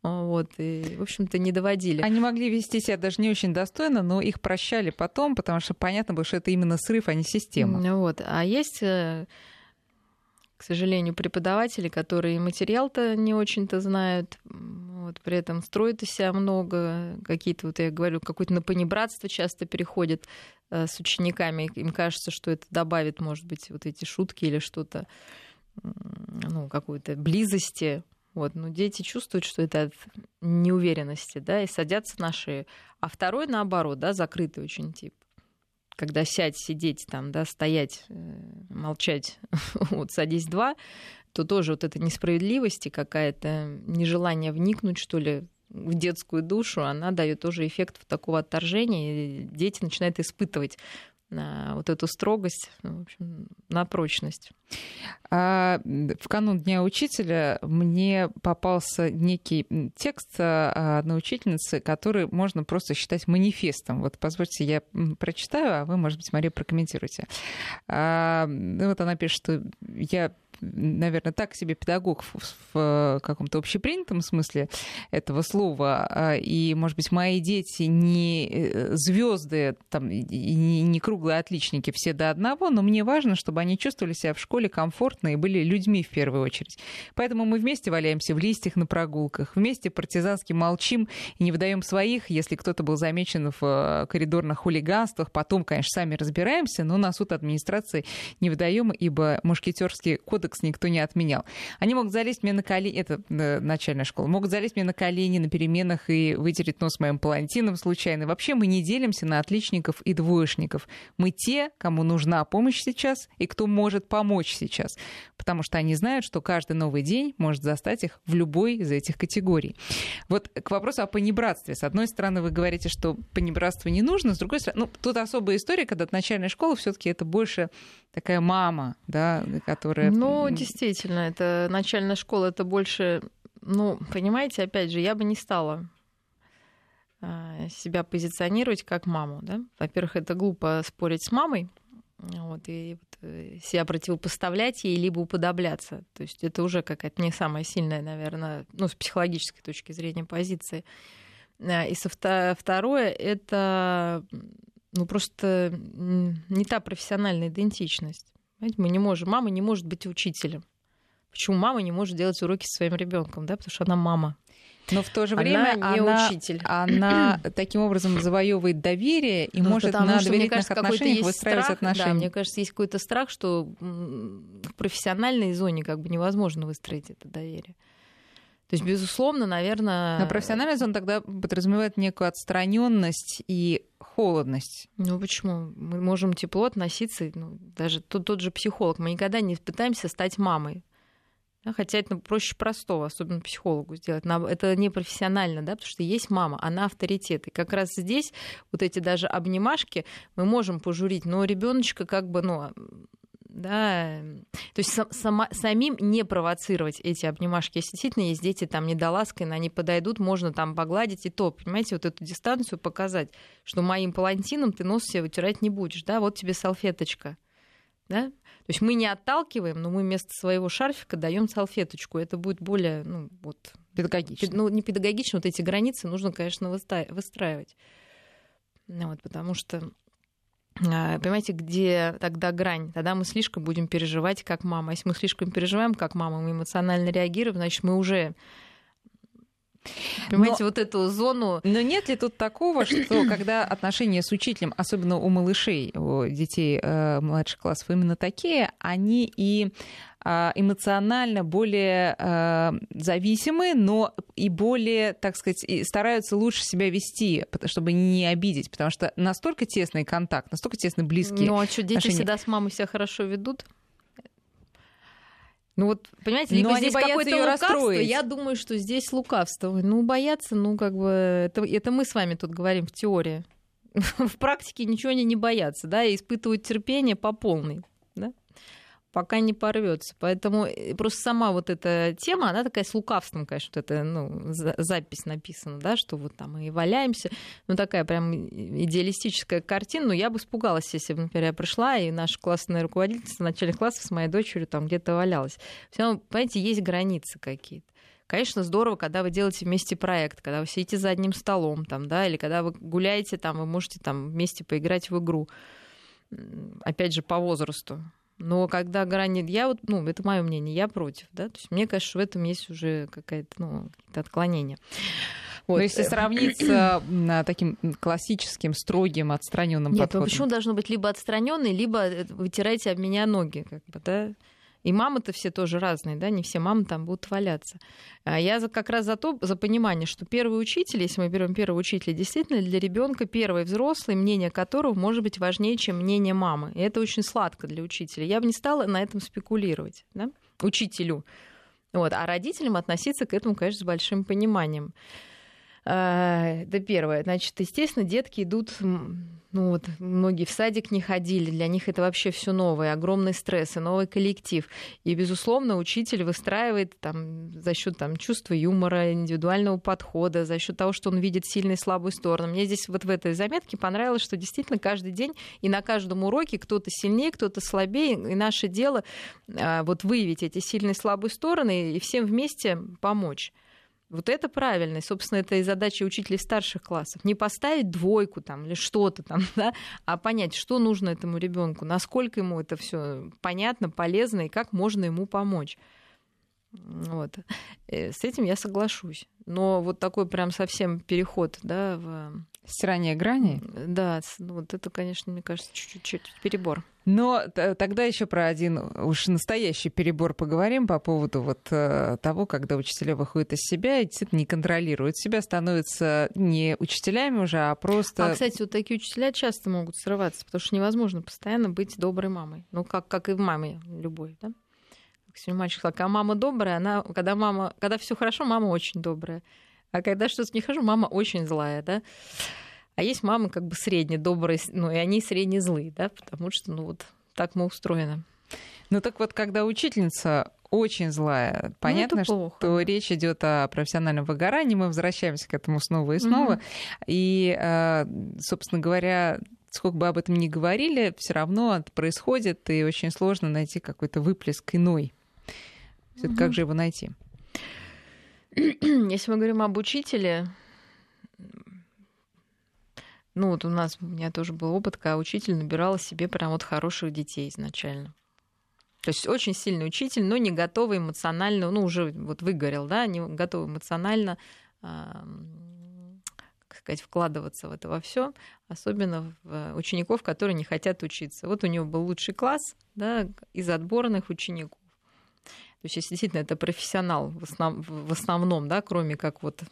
вот, и, в общем-то, не доводили. Они могли вести себя даже не очень достойно, но их прощали потом, потому что понятно было, что это именно срыв, а не система. Вот. А есть э, к сожалению, преподаватели, которые материал-то не очень-то знают, вот, при этом строят из себя много, какие-то, вот я говорю, какое-то напонебратство часто переходит э, с учениками, им кажется, что это добавит, может быть, вот эти шутки или что-то, ну, какой-то близости, вот, но дети чувствуют, что это от неуверенности, да, и садятся на шею. А второй, наоборот, да, закрытый очень тип когда сядь, сидеть там, да, стоять, э, молчать, вот садись два, то тоже вот эта несправедливость и какая-то нежелание вникнуть, что ли, в детскую душу, она дает тоже эффект такого отторжения, и дети начинают испытывать вот эту строгость, ну, в общем, на прочность. А в канун Дня учителя мне попался некий текст а, одной учительницы, который можно просто считать манифестом. Вот позвольте, я прочитаю, а вы, может быть, Мария, прокомментируйте. А, вот она пишет, что я наверное, так себе педагог в, каком-то общепринятом смысле этого слова. А, и, может быть, мои дети не э, звезды там, не круглые отличники все до одного, но мне важно, чтобы они чувствовали себя в школе комфортно и были людьми в первую очередь. Поэтому мы вместе валяемся в листьях на прогулках, вместе партизански молчим и не выдаем своих, если кто-то был замечен в э, коридорных хулиганствах. Потом, конечно, сами разбираемся, но на суд администрации не выдаем, ибо мушкетерский кодекс кодекс никто не отменял. Они могут залезть мне на колени, это э, начальная школа, могут залезть мне на колени на переменах и вытереть нос моим палантином случайно. Вообще мы не делимся на отличников и двоечников. Мы те, кому нужна помощь сейчас и кто может помочь сейчас. Потому что они знают, что каждый новый день может застать их в любой из этих категорий. Вот к вопросу о понебратстве. С одной стороны, вы говорите, что понебратство не нужно, с другой стороны, ну, тут особая история, когда от начальной школы все таки это больше такая мама, да, которая... Ну, действительно, это начальная школа, это больше... Ну, понимаете, опять же, я бы не стала а, себя позиционировать как маму. Да? Во-первых, это глупо спорить с мамой, вот, и вот, э, себя противопоставлять ей, либо уподобляться. То есть это уже какая-то не самая сильная, наверное, ну, с психологической точки зрения позиция. А, и со второе, это ну, просто не та профессиональная идентичность. Понимаете, мы не можем, мама не может быть учителем. Почему мама не может делать уроки со своим ребенком, да? Потому что она мама. Но в то же время она не она, учитель. Она таким образом завоевывает доверие и ну, может на что, доверительных кажется, отношениях выстраивать страх, отношения. Да, мне кажется, есть какой-то страх, что в профессиональной зоне как бы невозможно выстроить это доверие. То есть, безусловно, наверное... Но профессиональный зон тогда подразумевает некую отстраненность и холодность. Ну почему? Мы можем тепло относиться, ну, даже тот, тот же психолог. Мы никогда не пытаемся стать мамой. Хотя это проще простого, особенно психологу сделать. Это не профессионально, да, потому что есть мама, она авторитет. И как раз здесь вот эти даже обнимашки мы можем пожурить, но ребеночка как бы, ну, да, то есть сама, самим не провоцировать эти обнимашки. Если действительно есть дети там недоласканные, они подойдут, можно там погладить и то, понимаете, вот эту дистанцию показать, что моим палантином ты нос себе вытирать не будешь, да, вот тебе салфеточка, да, то есть мы не отталкиваем, но мы вместо своего шарфика даем салфеточку. Это будет более, ну, вот... Педагогично. Ну, не педагогично, вот эти границы нужно, конечно, выстраивать. Ну, вот, потому что Понимаете, где тогда грань? Тогда мы слишком будем переживать как мама. Если мы слишком переживаем как мама, мы эмоционально реагируем, значит, мы уже Понимаете, но, вот эту зону. Но нет ли тут такого, что когда отношения с учителем, особенно у малышей, у детей э, младших классов, именно такие, они и э, эмоционально более э, зависимы, но и более, так сказать, стараются лучше себя вести, чтобы не обидеть, потому что настолько тесный контакт, настолько тесно близкий. Ну а что, дети отношения. всегда с мамой себя хорошо ведут? Ну вот, понимаете, либо Но здесь какое-то лукавство, расстроить. я думаю, что здесь лукавство. Ну, бояться, ну, как бы, это, это мы с вами тут говорим в теории. В практике ничего они не боятся, да, и испытывают терпение по полной пока не порвется. Поэтому э, просто сама вот эта тема, она такая с лукавством, конечно, вот это, ну, запись написана, да, что вот там и валяемся. Ну, такая прям идеалистическая картина. Но я бы испугалась, если бы, например, я пришла, и наша классная руководительница начальных классов с моей дочерью там где-то валялась. Все равно, понимаете, есть границы какие-то. Конечно, здорово, когда вы делаете вместе проект, когда вы сидите за одним столом, там, да, или когда вы гуляете, там, вы можете там вместе поиграть в игру. Опять же, по возрасту. Но когда грани... Я вот, ну, это мое мнение, я против, да. То есть мне кажется, в этом есть уже какая-то, ну, какие-то отклонения. Вот. Но если сравнить с таким классическим, строгим, отстраненным Нет, подходом. Нет, почему должно быть либо отстраненный, либо э, вытирайте об меня ноги, как бы, да? И мамы-то все тоже разные, да, не все мамы там будут валяться. А я как раз за то, за понимание, что первый учитель, если мы берем первого учителя, действительно для ребенка первый взрослый, мнение которого может быть важнее, чем мнение мамы. И это очень сладко для учителя. Я бы не стала на этом спекулировать, да, учителю. Вот. А родителям относиться к этому, конечно, с большим пониманием. А, это первое. Значит, естественно, детки идут ну вот многие в садик не ходили, для них это вообще все новое, огромный стресс и новый коллектив. И, безусловно, учитель выстраивает там, за счет там, чувства юмора, индивидуального подхода, за счет того, что он видит сильную и слабую сторону. Мне здесь вот в этой заметке понравилось, что действительно каждый день и на каждом уроке кто-то сильнее, кто-то слабее, и наше дело а, вот выявить эти сильные и слабые стороны и всем вместе помочь. Вот это правильно. И, собственно, это и задача учителей старших классов. Не поставить двойку там или что-то там, да, а понять, что нужно этому ребенку, насколько ему это все понятно, полезно и как можно ему помочь. Вот. Э, с этим я соглашусь. Но вот такой прям совсем переход, да, в... Стирание грани? Да, ну вот это, конечно, мне кажется, чуть-чуть перебор. Но тогда еще про один уж настоящий перебор поговорим по поводу вот э, того, когда учителя выходят из себя и действительно не контролируют себя, становятся не учителями уже, а просто... А, кстати, вот такие учителя часто могут срываться, потому что невозможно постоянно быть доброй мамой. Ну, как, как и в маме любой, да? Как сегодня мальчик сказал, когда мама добрая, она, когда мама, когда все хорошо, мама очень добрая. А когда что-то не хорошо, мама очень злая, да? А есть мамы как бы средне добрые, ну и они средне злые, да, потому что, ну вот так мы устроены. Ну так вот, когда учительница очень злая. Ну, Понятно, ну, что речь идет о профессиональном выгорании. Мы возвращаемся к этому снова и снова. Угу. И, э, собственно говоря, сколько бы об этом ни говорили, все равно это происходит, и очень сложно найти какой-то выплеск иной. Угу. Как же его найти? Если мы говорим об учителе, ну вот у нас, у меня тоже был опыт, когда учитель набирал себе прям вот хороших детей изначально. То есть очень сильный учитель, но не готовый эмоционально, ну уже вот выгорел, да, не готовый эмоционально, как сказать, вкладываться в это во все, особенно в учеников, которые не хотят учиться. Вот у него был лучший класс, да, из отборных учеников. То есть, если действительно это профессионал в, основ, в основном, да, кроме как вот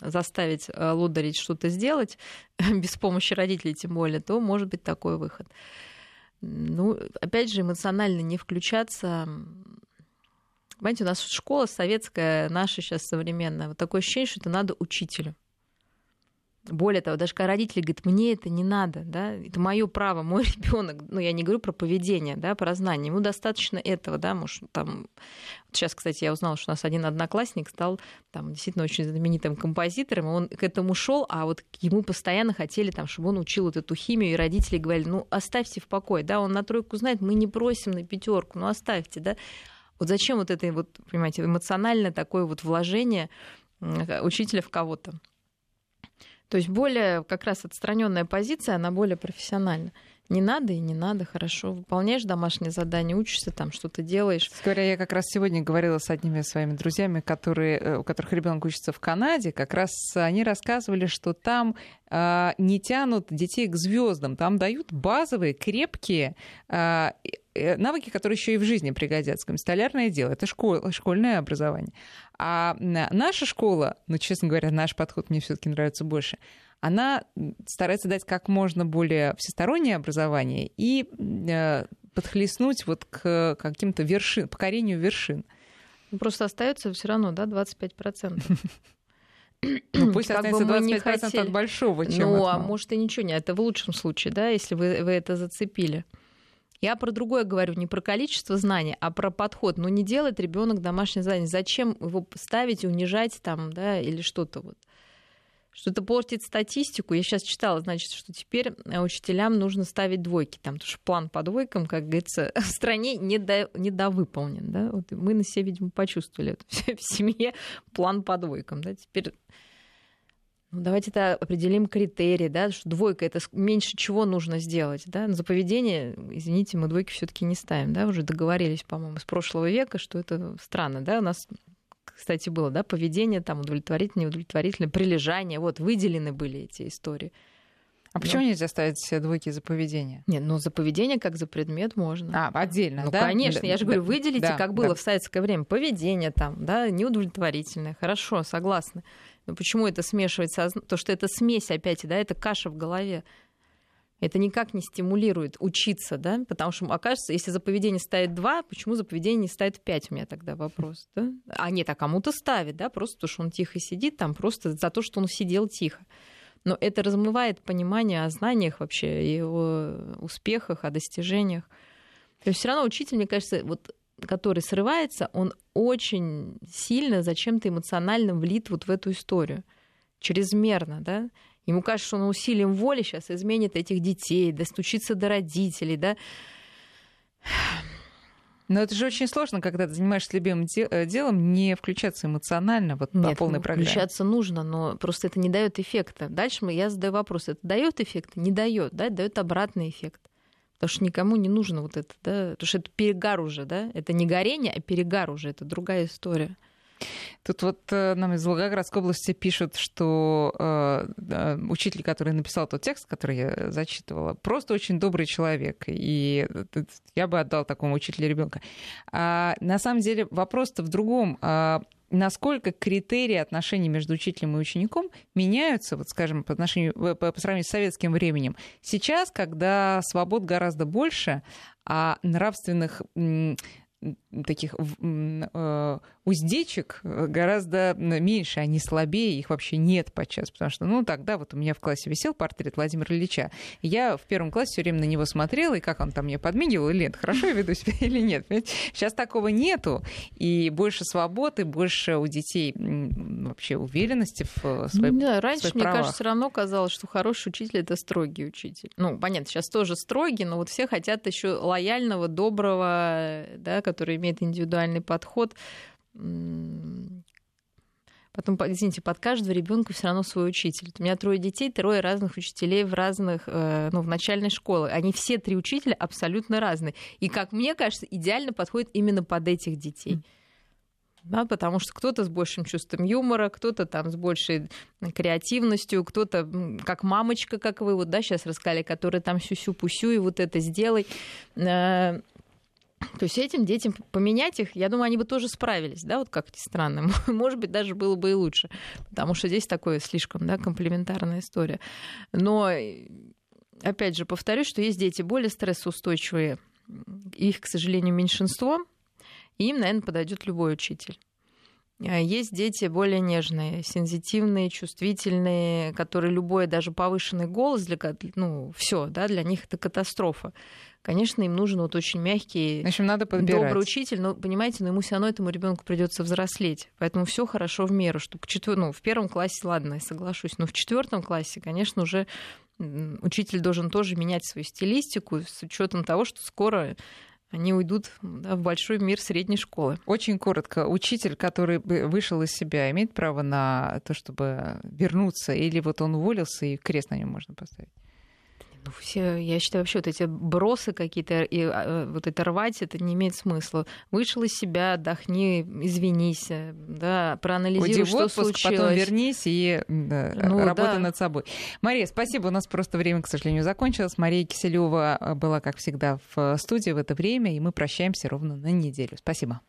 заставить э, лударить что-то сделать, без помощи родителей тем более, то может быть такой выход. Ну, опять же, эмоционально не включаться. Понимаете, у нас школа советская, наша сейчас современная. Вот такое ощущение, что это надо учителю. Более того, даже когда родители говорят, мне это не надо, да, это мое право, мой ребенок, ну я не говорю про поведение, да, про знание, ему достаточно этого, да, может, там, вот сейчас, кстати, я узнала, что у нас один одноклассник стал там действительно очень знаменитым композитором, и он к этому шел, а вот ему постоянно хотели там, чтобы он учил вот эту химию, и родители говорили, ну оставьте в покое, да, он на тройку знает, мы не просим на пятерку, ну оставьте, да. Вот зачем вот это вот, понимаете, эмоциональное такое вот вложение учителя в кого-то? То есть более как раз отстраненная позиция, она более профессиональна. Не надо и не надо, хорошо. Выполняешь домашнее задание, учишься там, что-то делаешь. Говоря, я как раз сегодня говорила с одними своими друзьями, которые, э, у которых ребенок учится в Канаде. Как раз они рассказывали, что там э, не тянут детей к звездам, там дают базовые, крепкие э, навыки, которые еще и в жизни пригодятся. Столярное дело это школа, школьное образование. А наша школа, ну, честно говоря, наш подход мне все-таки нравится больше, она старается дать как можно более всестороннее образование и э, подхлестнуть вот к каким-то вершин, покорению вершин. Ну, просто остается все равно, да, 25%. Ну, пусть как останется 25% от большого, чем Ну, а может и ничего не. Это в лучшем случае, да, если вы, вы это зацепили. Я про другое говорю, не про количество знаний, а про подход. Ну, не делает ребенок домашнее задание. Зачем его ставить, унижать там, да, или что-то вот. Что-то портит статистику. Я сейчас читала, значит, что теперь э, учителям нужно ставить двойки. Там, потому что план по двойкам, как говорится, в стране недо, недовыполнен. Да? Вот мы на себе, видимо, почувствовали это в семье план по двойкам. Да? Теперь ну, давайте это определим критерии, да, что двойка это меньше чего нужно сделать, да, за поведение, извините, мы двойки все-таки не ставим, да, уже договорились, по-моему, с прошлого века, что это странно, да, у нас кстати, было, да, поведение там удовлетворительное, неудовлетворительное, прилежание, вот выделены были эти истории. А почему ну, нельзя ставить все двойки за поведение? Нет, ну за поведение как за предмет можно. А, отдельно, ну, да? конечно, да, я же да, говорю, выделите, да, как было да. в советское время, поведение там, да, неудовлетворительное. Хорошо, согласна. Но почему это смешивается? То, что это смесь опять, да, это каша в голове. Это никак не стимулирует учиться, да, потому что, окажется, если за поведение ставит два, почему за поведение не ставит пять, у меня тогда вопрос, да? А нет, а кому-то ставит, да, просто потому что он тихо сидит там, просто за то, что он сидел тихо. Но это размывает понимание о знаниях вообще, и о успехах, о достижениях. То есть все равно учитель, мне кажется, вот который срывается, он очень сильно зачем-то эмоционально влит вот в эту историю. Чрезмерно, да? Ему кажется, что он усилием воли сейчас изменит этих детей, достучится до родителей, да? Но это же очень сложно, когда ты занимаешься любимым э, делом, не включаться эмоционально вот Нет, по полной программе. Включаться нужно, но просто это не дает эффекта. Дальше я задаю вопрос: это дает эффект? Не дает, да, дает обратный эффект. Потому что никому не нужно вот это, да, потому что это перегар уже, да, это не горение, а перегар уже, это другая история. Тут вот э, нам из Волгоградской области пишут, что э, учитель, который написал тот текст, который я зачитывала, просто очень добрый человек. И я бы отдал такому учителю ребенка. А на самом деле вопрос-то в другом. А насколько критерии отношений между учителем и учеником меняются, вот скажем, по, отношению, по, по сравнению с советским временем. Сейчас, когда свобод гораздо больше, а нравственных таких э, уздечек гораздо меньше, они слабее, их вообще нет подчас, потому что, ну, тогда вот у меня в классе висел портрет Владимира Ильича, я в первом классе все время на него смотрела, и как он там мне подмигивал, или нет, хорошо я веду себя или нет. Понимаете? Сейчас такого нету, и больше свободы, больше у детей вообще уверенности в своей ну Да, раньше, мне правах. кажется, все равно казалось, что хороший учитель — это строгий учитель. Ну, понятно, сейчас тоже строгий, но вот все хотят еще лояльного, доброго, да, который имеет индивидуальный подход. Потом, извините, под каждого ребенка все равно свой учитель. У меня трое детей, трое разных учителей в разных, э, ну, в начальной школе. Они все три учителя абсолютно разные. И, как мне кажется, идеально подходит именно под этих детей. Да, потому что кто-то с большим чувством юмора, кто-то там с большей креативностью, кто-то как мамочка, как вы вот, да, сейчас рассказали, которая там сю-сю-пусю и вот это сделай. То есть этим детям поменять их, я думаю, они бы тоже справились, да, вот как ни странно. Может быть, даже было бы и лучше, потому что здесь такое слишком, да, комплементарная история. Но, опять же, повторюсь, что есть дети более стрессоустойчивые, их, к сожалению, меньшинство, и им, наверное, подойдет любой учитель. А есть дети более нежные, сензитивные, чувствительные, которые любой, даже повышенный голос, для, ну, все, да, для них это катастрофа. Конечно, им нужен вот очень мягкий, в общем, надо добрый учитель, но понимаете, но ему все равно этому ребенку придется взрослеть. Поэтому все хорошо в меру, чтобы четвер... ну, в первом классе, ладно, я соглашусь, но в четвертом классе, конечно, уже учитель должен тоже менять свою стилистику с учетом того, что скоро они уйдут да, в большой мир средней школы. Очень коротко. Учитель, который вышел из себя, имеет право на то, чтобы вернуться, или вот он уволился, и крест на нем можно поставить? Ну, все, я считаю, вообще вот эти бросы какие-то и а, вот это рвать, это не имеет смысла. Вышел из себя, отдохни, извинись, э, да, проанализируй, Уйди что отпуск, случилось. потом вернись и да, ну, работай да. над собой. Мария, спасибо. У нас просто время, к сожалению, закончилось. Мария Киселева была, как всегда, в студии в это время, и мы прощаемся ровно на неделю. Спасибо.